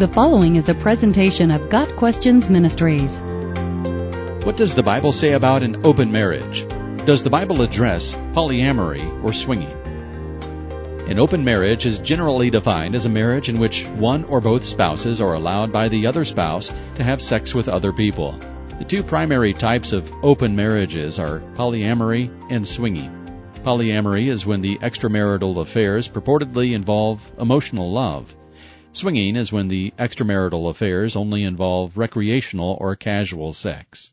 The following is a presentation of Got Questions Ministries. What does the Bible say about an open marriage? Does the Bible address polyamory or swinging? An open marriage is generally defined as a marriage in which one or both spouses are allowed by the other spouse to have sex with other people. The two primary types of open marriages are polyamory and swinging. Polyamory is when the extramarital affairs purportedly involve emotional love. Swinging is when the extramarital affairs only involve recreational or casual sex.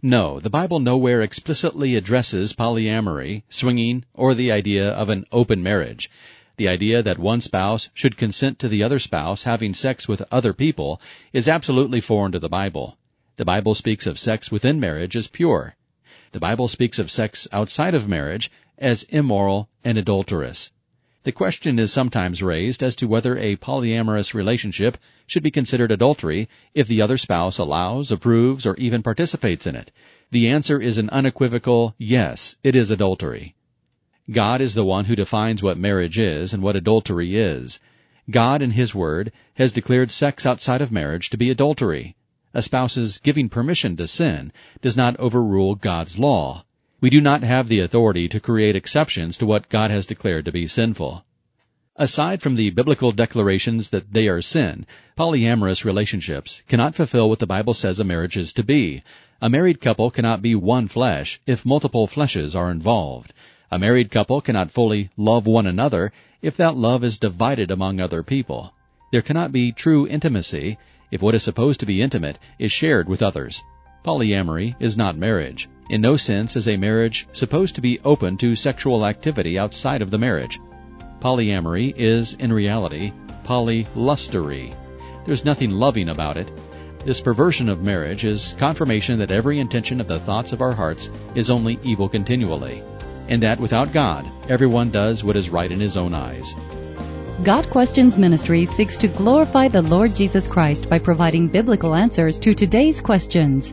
No, the Bible nowhere explicitly addresses polyamory, swinging, or the idea of an open marriage. The idea that one spouse should consent to the other spouse having sex with other people is absolutely foreign to the Bible. The Bible speaks of sex within marriage as pure. The Bible speaks of sex outside of marriage as immoral and adulterous. The question is sometimes raised as to whether a polyamorous relationship should be considered adultery if the other spouse allows, approves, or even participates in it. The answer is an unequivocal yes, it is adultery. God is the one who defines what marriage is and what adultery is. God in His Word has declared sex outside of marriage to be adultery. A spouse's giving permission to sin does not overrule God's law. We do not have the authority to create exceptions to what God has declared to be sinful. Aside from the biblical declarations that they are sin, polyamorous relationships cannot fulfill what the Bible says a marriage is to be. A married couple cannot be one flesh if multiple fleshes are involved. A married couple cannot fully love one another if that love is divided among other people. There cannot be true intimacy if what is supposed to be intimate is shared with others. Polyamory is not marriage. In no sense is a marriage supposed to be open to sexual activity outside of the marriage. Polyamory is, in reality, polylustery. There's nothing loving about it. This perversion of marriage is confirmation that every intention of the thoughts of our hearts is only evil continually, and that without God, everyone does what is right in his own eyes. Got Questions Ministry seeks to glorify the Lord Jesus Christ by providing biblical answers to today's questions